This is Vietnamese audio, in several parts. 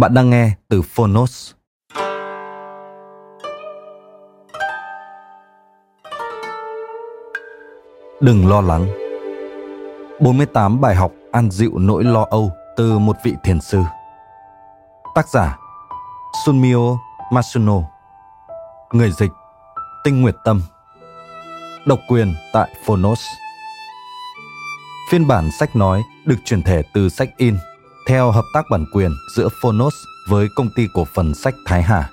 Bạn đang nghe từ Phonos. Đừng lo lắng. 48 bài học an dịu nỗi lo âu từ một vị thiền sư. Tác giả Sunmio Masuno Người dịch, Tinh Nguyệt Tâm Độc quyền tại Phonos Phiên bản sách nói được chuyển thể từ sách in theo hợp tác bản quyền giữa Phonos với công ty cổ phần sách Thái Hà.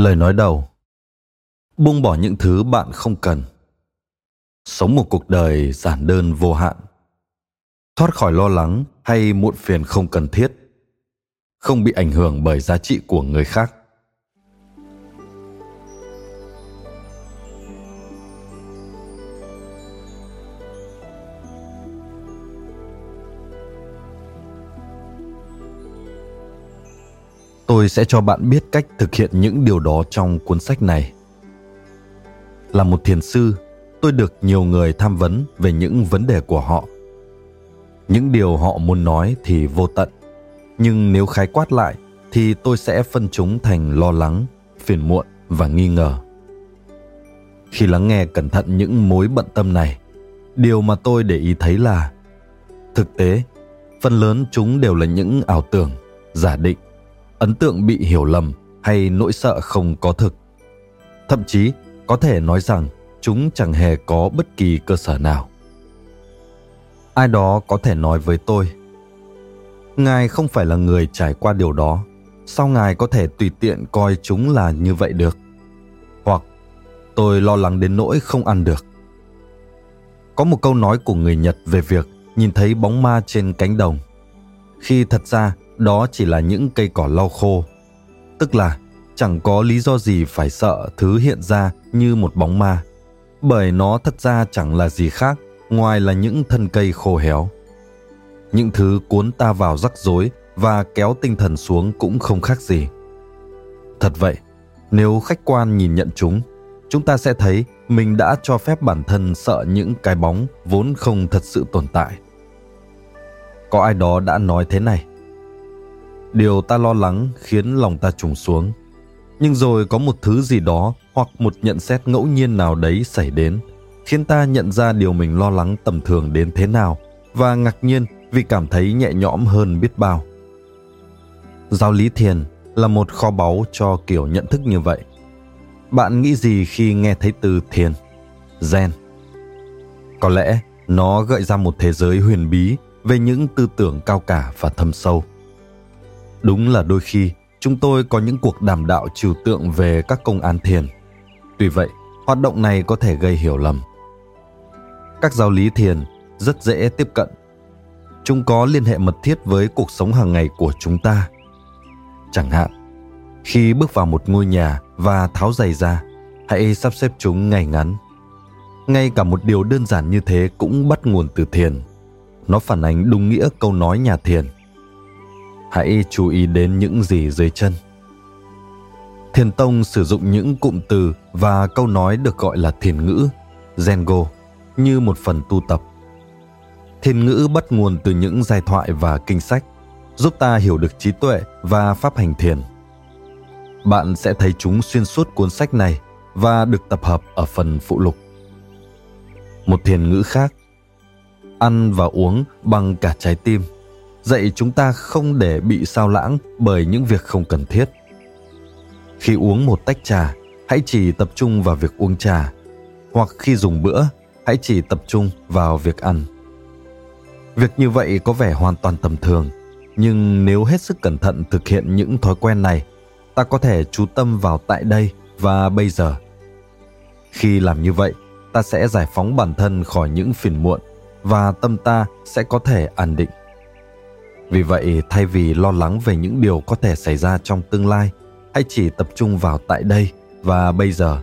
Lời nói đầu. Buông bỏ những thứ bạn không cần. Sống một cuộc đời giản đơn vô hạn. Thoát khỏi lo lắng hay muộn phiền không cần thiết. Không bị ảnh hưởng bởi giá trị của người khác. Tôi sẽ cho bạn biết cách thực hiện những điều đó trong cuốn sách này. Là một thiền sư, tôi được nhiều người tham vấn về những vấn đề của họ. Những điều họ muốn nói thì vô tận, nhưng nếu khái quát lại thì tôi sẽ phân chúng thành lo lắng, phiền muộn và nghi ngờ. Khi lắng nghe cẩn thận những mối bận tâm này, điều mà tôi để ý thấy là, thực tế, phần lớn chúng đều là những ảo tưởng, giả định ấn tượng bị hiểu lầm hay nỗi sợ không có thực. Thậm chí, có thể nói rằng chúng chẳng hề có bất kỳ cơ sở nào. Ai đó có thể nói với tôi, ngài không phải là người trải qua điều đó, sao ngài có thể tùy tiện coi chúng là như vậy được? Hoặc, tôi lo lắng đến nỗi không ăn được. Có một câu nói của người nhật về việc nhìn thấy bóng ma trên cánh đồng. Khi thật ra đó chỉ là những cây cỏ lau khô. Tức là, chẳng có lý do gì phải sợ thứ hiện ra như một bóng ma. Bởi nó thật ra chẳng là gì khác, ngoài là những thân cây khô héo. Những thứ cuốn ta vào rắc rối và kéo tinh thần xuống cũng không khác gì. Thật vậy, nếu khách quan nhìn nhận chúng chúng ta sẽ thấy mình đã cho phép bản thân sợ những cái bóng vốn không thật sự tồn tại. Có ai đó đã nói thế này? Điều ta lo lắng khiến lòng ta trùng xuống. Nhưng rồi có một thứ gì đó hoặc một nhận xét ngẫu nhiên nào đấy xảy đến, khiến ta nhận ra điều mình lo lắng tầm thường đến thế nào, và ngạc nhiên vì cảm thấy nhẹ nhõm hơn biết bao. Giáo lý thiền là một kho báu cho kiểu nhận thức như vậy. Bạn nghĩ gì khi nghe thấy từ thiền? Zen có lẽ nó gợi ra một thế giới huyền bí về những tư tưởng cao cả và thâm sâu. Đúng là đôi khi chúng tôi có những cuộc đàm đạo trừu tượng về các công án thiền. Tuy vậy, hoạt động này có thể gây hiểu lầm. Các giáo lý thiền rất dễ tiếp cận. Chúng có liên hệ mật thiết với cuộc sống hàng ngày của chúng ta. Chẳng hạn, khi bước vào một ngôi nhà và tháo giày ra, hãy sắp xếp chúng ngay ngắn. Ngay cả một điều đơn giản như thế cũng bắt nguồn từ thiền. Nó phản ánh đúng nghĩa câu nói nhà thiền. Hãy chú ý đến những gì dưới chân. Thiền tông sử dụng những cụm từ và câu nói được gọi là thiền ngữ, Zengo, như một phần tu tập. Thiền ngữ bắt nguồn từ những giai thoại và kinh sách, giúp ta hiểu được trí tuệ và pháp hành thiền. Bạn sẽ thấy chúng xuyên suốt cuốn sách này và được tập hợp ở phần phụ lục. Một thiền ngữ khác, ăn và uống bằng cả trái tim, dạy chúng ta không để bị sao lãng bởi những việc không cần thiết. Khi uống một tách trà, hãy chỉ tập trung vào việc uống trà, hoặc khi dùng bữa, hãy chỉ tập trung vào việc ăn. Việc như vậy có vẻ hoàn toàn tầm thường, nhưng nếu hết sức cẩn thận thực hiện những thói quen này, ta có thể chú tâm vào tại đây và bây giờ. Khi làm như vậy, ta sẽ giải phóng bản thân khỏi những phiền muộn và tâm ta sẽ có thể an định. Vì vậy, thay vì lo lắng về những điều có thể xảy ra trong tương lai, hãy chỉ tập trung vào tại đây và bây giờ.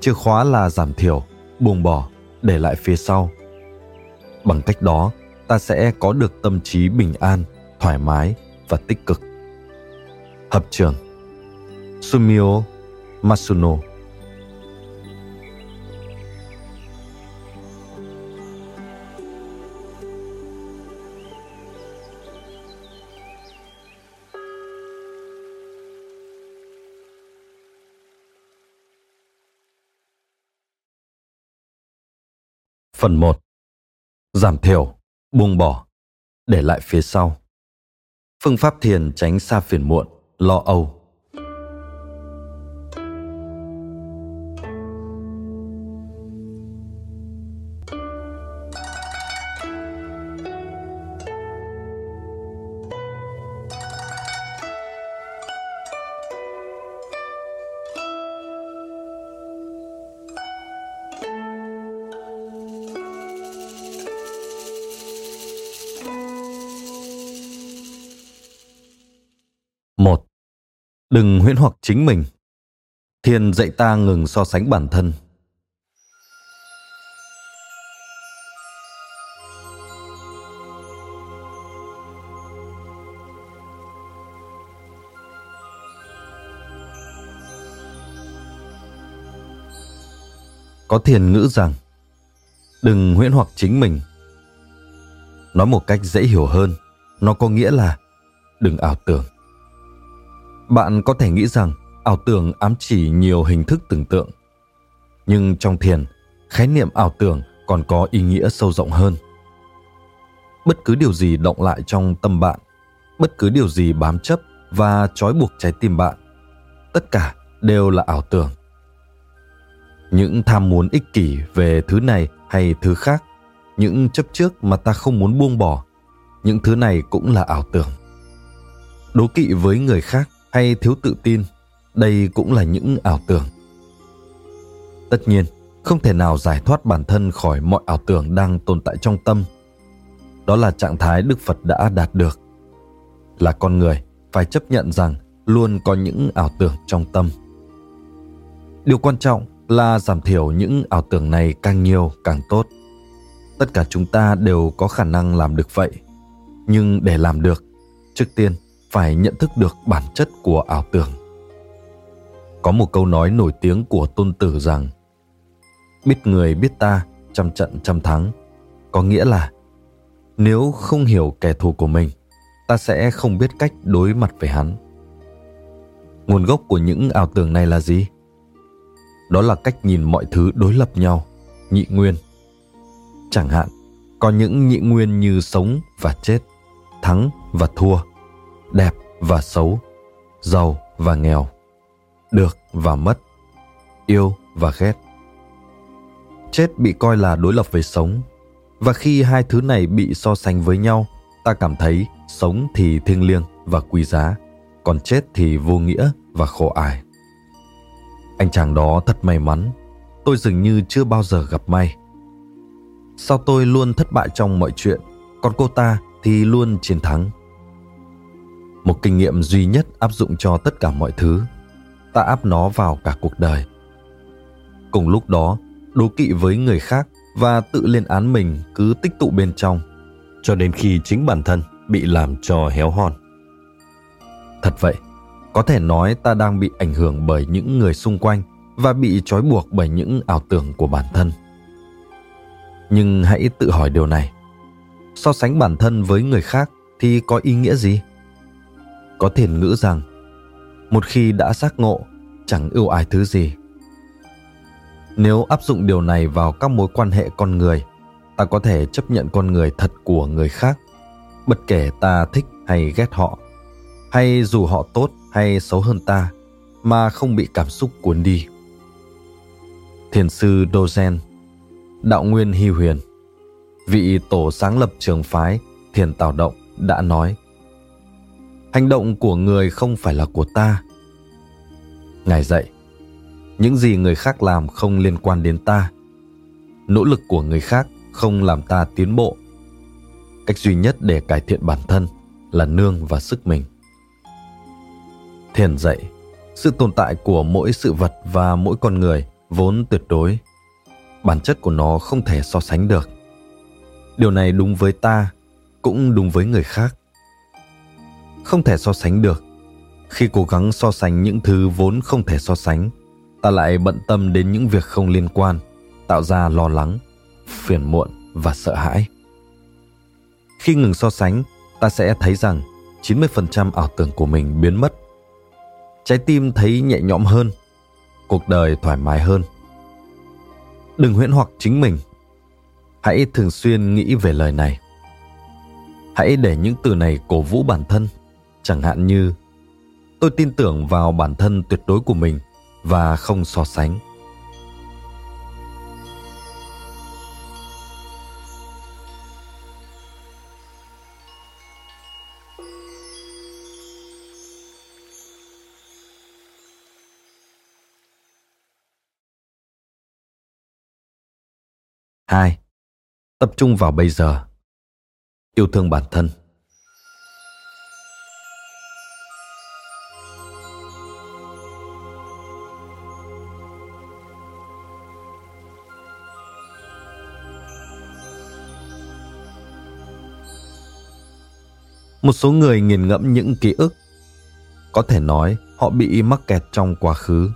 Chìa khóa là giảm thiểu, buông bỏ, để lại phía sau. Bằng cách đó, ta sẽ có được tâm trí bình an, thoải mái và tích cực. Hợp trường Sumio Masuno Phần 1 Giảm thiểu, buông bỏ, để lại phía sau. Phương pháp thiền tránh xa phiền muộn, lo âu Đừng huyễn hoặc chính mình. Thiền dạy ta ngừng so sánh bản thân. Có thiền ngữ rằng đừng huyễn hoặc chính mình. Nói một cách dễ hiểu hơn, nó có nghĩa là đừng ảo tưởng. Bạn có thể nghĩ rằng ảo tưởng ám chỉ nhiều hình thức tưởng tượng. Nhưng trong thiền, khái niệm ảo tưởng còn có ý nghĩa sâu rộng hơn. Bất cứ điều gì động lại trong tâm bạn, bất cứ điều gì bám chấp và trói buộc trái tim bạn, tất cả đều là ảo tưởng. Những tham muốn ích kỷ về thứ này hay thứ khác, những chấp trước mà ta không muốn buông bỏ, những thứ này cũng là ảo tưởng. Đố kỵ với người khác hay thiếu tự tin, đây cũng là những ảo tưởng. Tất nhiên, không thể nào giải thoát bản thân khỏi mọi ảo tưởng đang tồn tại trong tâm. Đó là trạng thái đức phật đã đạt được, là con người phải chấp nhận rằng luôn có những ảo tưởng trong tâm. Điều quan trọng là giảm thiểu những ảo tưởng này càng nhiều càng tốt. Tất cả chúng ta đều có khả năng làm được vậy, nhưng để làm được, trước tiên phải nhận thức được bản chất của ảo tưởng. Có một câu nói nổi tiếng của tôn tử rằng, biết người biết ta trăm trận trăm thắng. Có nghĩa là, nếu không hiểu kẻ thù của mình, ta sẽ không biết cách đối mặt với hắn. Nguồn gốc của những ảo tưởng này là gì? Đó là cách nhìn mọi thứ đối lập nhau, nhị nguyên. Chẳng hạn, có những nhị nguyên như sống và chết, thắng và thua đẹp và xấu, giàu và nghèo, được và mất, yêu và ghét. Chết bị coi là đối lập với sống, và khi hai thứ này bị so sánh với nhau, ta cảm thấy sống thì thiêng liêng và quý giá, còn chết thì vô nghĩa và khổ ải. Anh chàng đó thật may mắn, tôi dường như chưa bao giờ gặp may. Sao tôi luôn thất bại trong mọi chuyện, còn cô ta thì luôn chiến thắng một kinh nghiệm duy nhất áp dụng cho tất cả mọi thứ. Ta áp nó vào cả cuộc đời. Cùng lúc đó, đố kỵ với người khác và tự lên án mình cứ tích tụ bên trong, cho đến khi chính bản thân bị làm cho héo hon. Thật vậy, có thể nói ta đang bị ảnh hưởng bởi những người xung quanh và bị trói buộc bởi những ảo tưởng của bản thân. Nhưng hãy tự hỏi điều này. So sánh bản thân với người khác thì có ý nghĩa gì? Có thiền ngữ rằng, một khi đã giác ngộ, chẳng ưu ái thứ gì. Nếu áp dụng điều này vào các mối quan hệ con người, ta có thể chấp nhận con người thật của người khác, bất kể ta thích hay ghét họ, hay dù họ tốt hay xấu hơn ta, mà không bị cảm xúc cuốn đi. Thiền sư dogen đạo nguyên hy huyền, vị tổ sáng lập trường phái thiền tào động đã nói hành động của người không phải là của ta. Ngài dạy, những gì người khác làm không liên quan đến ta. Nỗ lực của người khác không làm ta tiến bộ. Cách duy nhất để cải thiện bản thân là nương vào sức mình. Thiền dạy, sự tồn tại của mỗi sự vật và mỗi con người vốn tuyệt đối. Bản chất của nó không thể so sánh được. Điều này đúng với ta, cũng đúng với người khác không thể so sánh được. Khi cố gắng so sánh những thứ vốn không thể so sánh, ta lại bận tâm đến những việc không liên quan, tạo ra lo lắng, phiền muộn và sợ hãi. Khi ngừng so sánh, ta sẽ thấy rằng 90% ảo tưởng của mình biến mất. Trái tim thấy nhẹ nhõm hơn, cuộc đời thoải mái hơn. Đừng huyễn hoặc chính mình. Hãy thường xuyên nghĩ về lời này. Hãy để những từ này cổ vũ bản thân chẳng hạn như, tôi tin tưởng vào bản thân tuyệt đối của mình và không so sánh. Hai, tập trung vào bây giờ. Yêu thương bản thân. Một số người nghiền ngẫm những ký ức. Có thể nói, họ bị mắc kẹt trong quá khứ.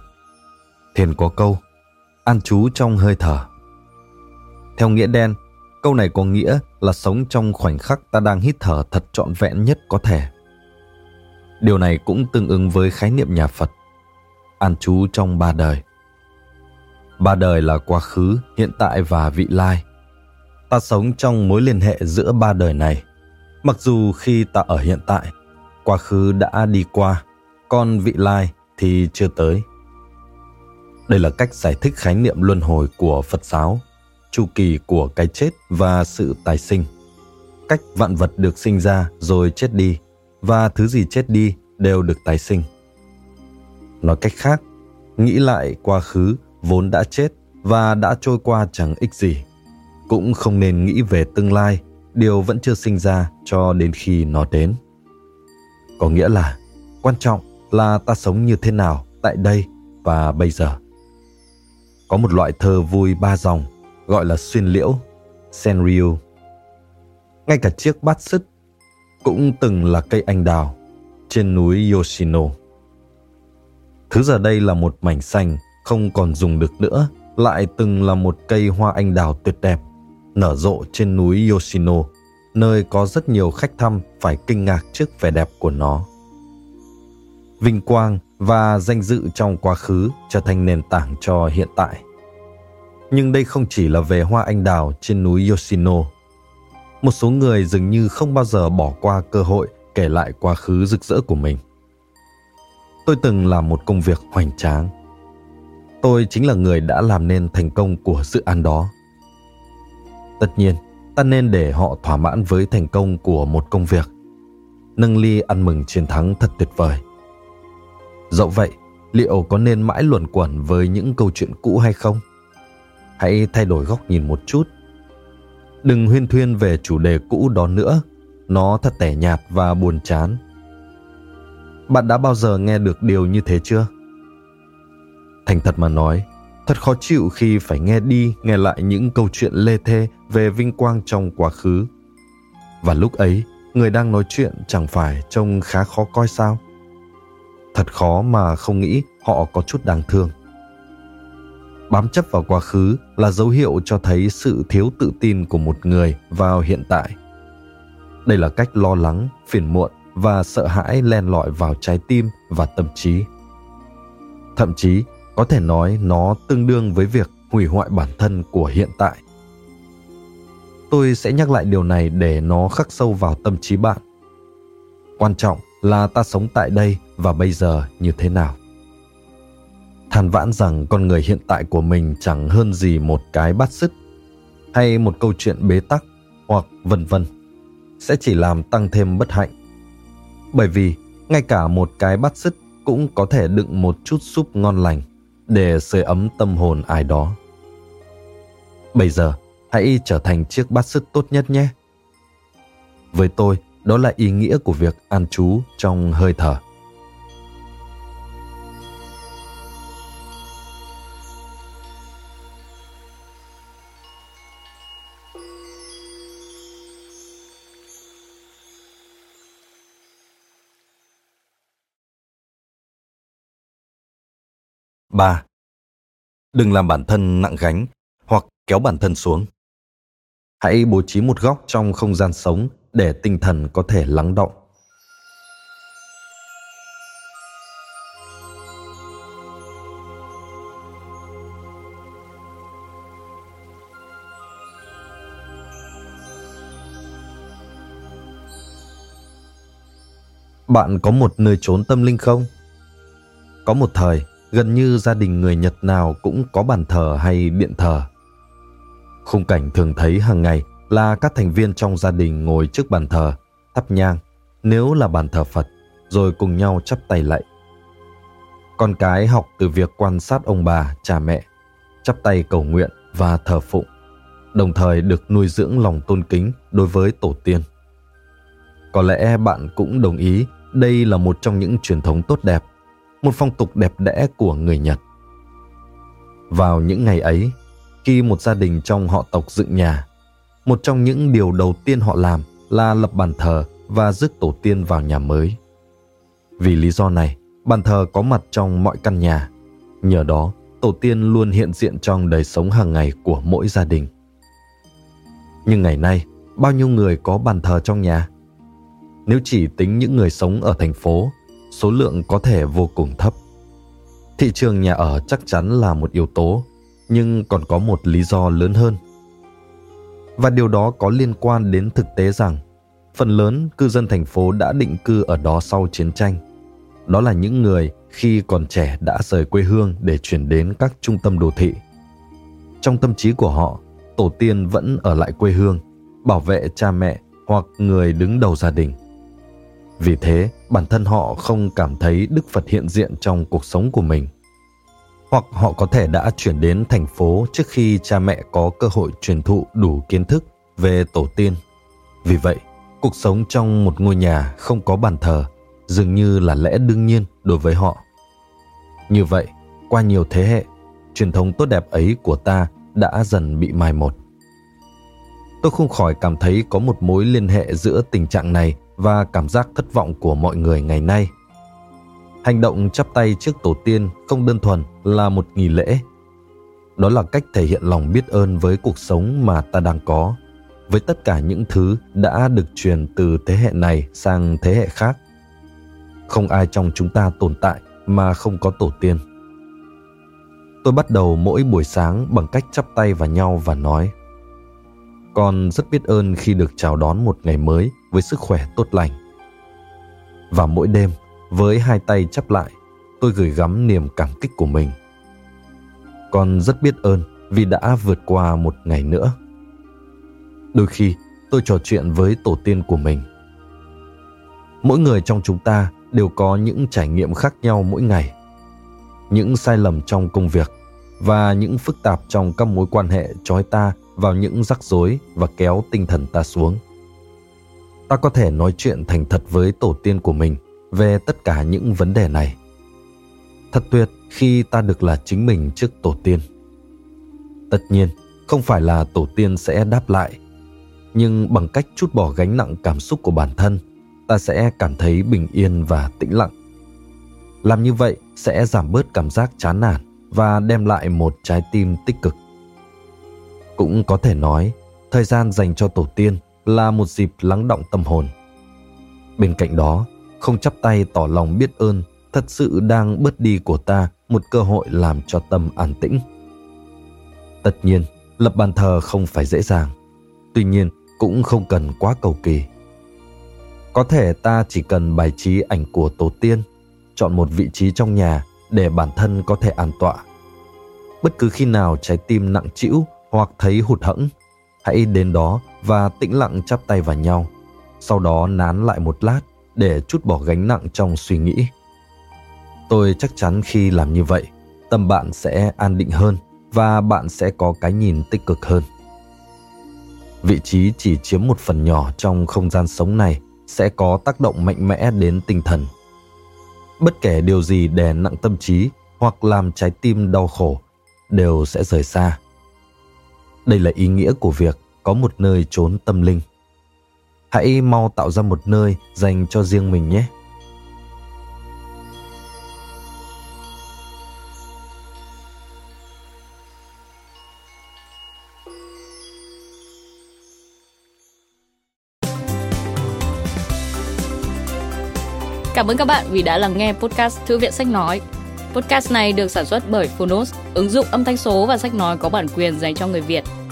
Thiền có câu, an trú trong hơi thở. Theo nghĩa đen, câu này có nghĩa là sống trong khoảnh khắc ta đang hít thở thật trọn vẹn nhất có thể điều này cũng tương ứng với khái niệm nhà phật an trú trong ba đời ba đời là quá khứ hiện tại và vị lai ta sống trong mối liên hệ giữa ba đời này Mặc dù khi ta ở hiện tại, quá khứ đã đi qua, còn vị lai thì chưa tới. Đây là cách giải thích khái niệm luân hồi của Phật giáo, chu kỳ của cái chết và sự tái sinh. Cách vạn vật được sinh ra rồi chết đi và thứ gì chết đi đều được tái sinh. Nói cách khác, nghĩ lại quá khứ vốn đã chết và đã trôi qua chẳng ích gì. Cũng không nên nghĩ về tương lai điều vẫn chưa sinh ra cho đến khi nó đến có nghĩa là quan trọng là ta sống như thế nào tại đây và bây giờ có một loại thơ vui ba dòng gọi là xuyên liễu senryu ngay cả chiếc bát sứt cũng từng là cây anh đào trên núi yoshino thứ giờ đây là một mảnh xanh không còn dùng được nữa lại từng là một cây hoa anh đào tuyệt đẹp nở rộ trên núi Yoshino, nơi có rất nhiều khách thăm phải kinh ngạc trước vẻ đẹp của nó. Vinh quang và danh dự trong quá khứ trở thành nền tảng cho hiện tại. Nhưng đây không chỉ là về hoa anh đào trên núi Yoshino. Một số người dường như không bao giờ bỏ qua cơ hội kể lại quá khứ rực rỡ của mình. Tôi từng làm một công việc hoành tráng. Tôi chính là người đã làm nên thành công của dự án đó Tất nhiên, ta nên để họ thỏa mãn với thành công của một công việc. Nâng ly ăn mừng chiến thắng thật tuyệt vời. Dẫu vậy, liệu có nên mãi luẩn quẩn với những câu chuyện cũ hay không? Hãy thay đổi góc nhìn một chút. Đừng huyên thuyên về chủ đề cũ đó nữa, nó thật tẻ nhạt và buồn chán. Bạn đã bao giờ nghe được điều như thế chưa? Thành thật mà nói, thật khó chịu khi phải nghe đi nghe lại những câu chuyện lê thê về vinh quang trong quá khứ. Và lúc ấy, người đang nói chuyện chẳng phải trông khá khó coi sao? Thật khó mà không nghĩ họ có chút đáng thương. Bám chấp vào quá khứ là dấu hiệu cho thấy sự thiếu tự tin của một người vào hiện tại. Đây là cách lo lắng, phiền muộn và sợ hãi len lỏi vào trái tim và tâm trí. Thậm chí, có thể nói nó tương đương với việc hủy hoại bản thân của hiện tại. Tôi sẽ nhắc lại điều này để nó khắc sâu vào tâm trí bạn. Quan trọng là ta sống tại đây và bây giờ như thế nào. Than vãn rằng con người hiện tại của mình chẳng hơn gì một cái bát sứt hay một câu chuyện bế tắc hoặc vân vân sẽ chỉ làm tăng thêm bất hạnh. Bởi vì ngay cả một cái bát sứt cũng có thể đựng một chút súp ngon lành để sưởi ấm tâm hồn ai đó. Bây giờ, hãy trở thành chiếc bát sứt tốt nhất nhé. Với tôi, đó là ý nghĩa của việc an trú trong hơi thở. Ba, Đừng làm bản thân nặng gánh hoặc kéo bản thân xuống. Hãy bố trí một góc trong không gian sống để tinh thần có thể lắng động. Bạn có một nơi trốn tâm linh không? Có một thời, gần như gia đình người Nhật nào cũng có bàn thờ hay điện thờ. Khung cảnh thường thấy hàng ngày là các thành viên trong gia đình ngồi trước bàn thờ, thắp nhang, nếu là bàn thờ Phật, rồi cùng nhau chắp tay lạy. Con cái học từ việc quan sát ông bà, cha mẹ, chắp tay cầu nguyện và thờ phụng, đồng thời được nuôi dưỡng lòng tôn kính đối với tổ tiên. Có lẽ bạn cũng đồng ý đây là một trong những truyền thống tốt đẹp một phong tục đẹp đẽ của người Nhật. Vào những ngày ấy, khi một gia đình trong họ tộc dựng nhà, một trong những điều đầu tiên họ làm là lập bàn thờ và rước tổ tiên vào nhà mới. Vì lý do này, bàn thờ có mặt trong mọi căn nhà. Nhờ đó, tổ tiên luôn hiện diện trong đời sống hàng ngày của mỗi gia đình. Nhưng ngày nay, bao nhiêu người có bàn thờ trong nhà? Nếu chỉ tính những người sống ở thành phố số lượng có thể vô cùng thấp. Thị trường nhà ở chắc chắn là một yếu tố, nhưng còn có một lý do lớn hơn. Và điều đó có liên quan đến thực tế rằng phần lớn cư dân thành phố đã định cư ở đó sau chiến tranh. Đó là những người khi còn trẻ đã rời quê hương để chuyển đến các trung tâm đô thị. Trong tâm trí của họ, tổ tiên vẫn ở lại quê hương, bảo vệ cha mẹ hoặc người đứng đầu gia đình. Vì thế, bản thân họ không cảm thấy Đức Phật hiện diện trong cuộc sống của mình. Hoặc họ có thể đã chuyển đến thành phố trước khi cha mẹ có cơ hội truyền thụ đủ kiến thức về tổ tiên. Vì vậy, cuộc sống trong một ngôi nhà không có bàn thờ dường như là lẽ đương nhiên đối với họ. Như vậy, qua nhiều thế hệ, truyền thống tốt đẹp ấy của ta đã dần bị mai một. Tôi không khỏi cảm thấy có một mối liên hệ giữa tình trạng này và cảm giác thất vọng của mọi người ngày nay. Hành động chắp tay trước tổ tiên không đơn thuần là một nghi lễ. Đó là cách thể hiện lòng biết ơn với cuộc sống mà ta đang có, với tất cả những thứ đã được truyền từ thế hệ này sang thế hệ khác. Không ai trong chúng ta tồn tại mà không có tổ tiên. Tôi bắt đầu mỗi buổi sáng bằng cách chắp tay vào nhau và nói con rất biết ơn khi được chào đón một ngày mới với sức khỏe tốt lành. Và mỗi đêm, với hai tay chắp lại, tôi gửi gắm niềm cảm kích của mình. Con rất biết ơn vì đã vượt qua một ngày nữa. Đôi khi, tôi trò chuyện với tổ tiên của mình. Mỗi người trong chúng ta đều có những trải nghiệm khác nhau mỗi ngày. Những sai lầm trong công việc và những phức tạp trong các mối quan hệ trói ta vào những rắc rối và kéo tinh thần ta xuống. Ta có thể nói chuyện thành thật với tổ tiên của mình về tất cả những vấn đề này. Thật tuyệt khi ta được là chính mình trước tổ tiên. Tất nhiên, không phải là tổ tiên sẽ đáp lại, nhưng bằng cách chút bỏ gánh nặng cảm xúc của bản thân, ta sẽ cảm thấy bình yên và tĩnh lặng. Làm như vậy sẽ giảm bớt cảm giác chán nản và đem lại một trái tim tích cực. Cũng có thể nói, thời gian dành cho tổ tiên là một dịp lắng động tâm hồn. Bên cạnh đó, không chắp tay tỏ lòng biết ơn thật sự đang bớt đi của ta một cơ hội làm cho tâm an tĩnh. Tất nhiên, lập bàn thờ không phải dễ dàng. Tuy nhiên, cũng không cần quá cầu kỳ. Có thể ta chỉ cần bài trí ảnh của tổ tiên, chọn một vị trí trong nhà để bản thân có thể an tọa. Bất cứ khi nào trái tim nặng trĩu hoặc thấy hụt hẫng, hãy đến đó và tĩnh lặng chắp tay vào nhau. Sau đó nán lại một lát để chút bỏ gánh nặng trong suy nghĩ. Tôi chắc chắn khi làm như vậy, tâm bạn sẽ an định hơn và bạn sẽ có cái nhìn tích cực hơn. Vị trí chỉ chiếm một phần nhỏ trong không gian sống này sẽ có tác động mạnh mẽ đến tinh thần. Bất kể điều gì đè nặng tâm trí hoặc làm trái tim đau khổ đều sẽ rời xa. Đây là ý nghĩa của việc có một nơi trốn tâm linh. Hãy mau tạo ra một nơi dành cho riêng mình nhé. Cảm ơn các bạn vì đã lắng nghe podcast Thư viện Sách Nói. Podcast này được sản xuất bởi Phonos, ứng dụng âm thanh số và sách nói có bản quyền dành cho người Việt.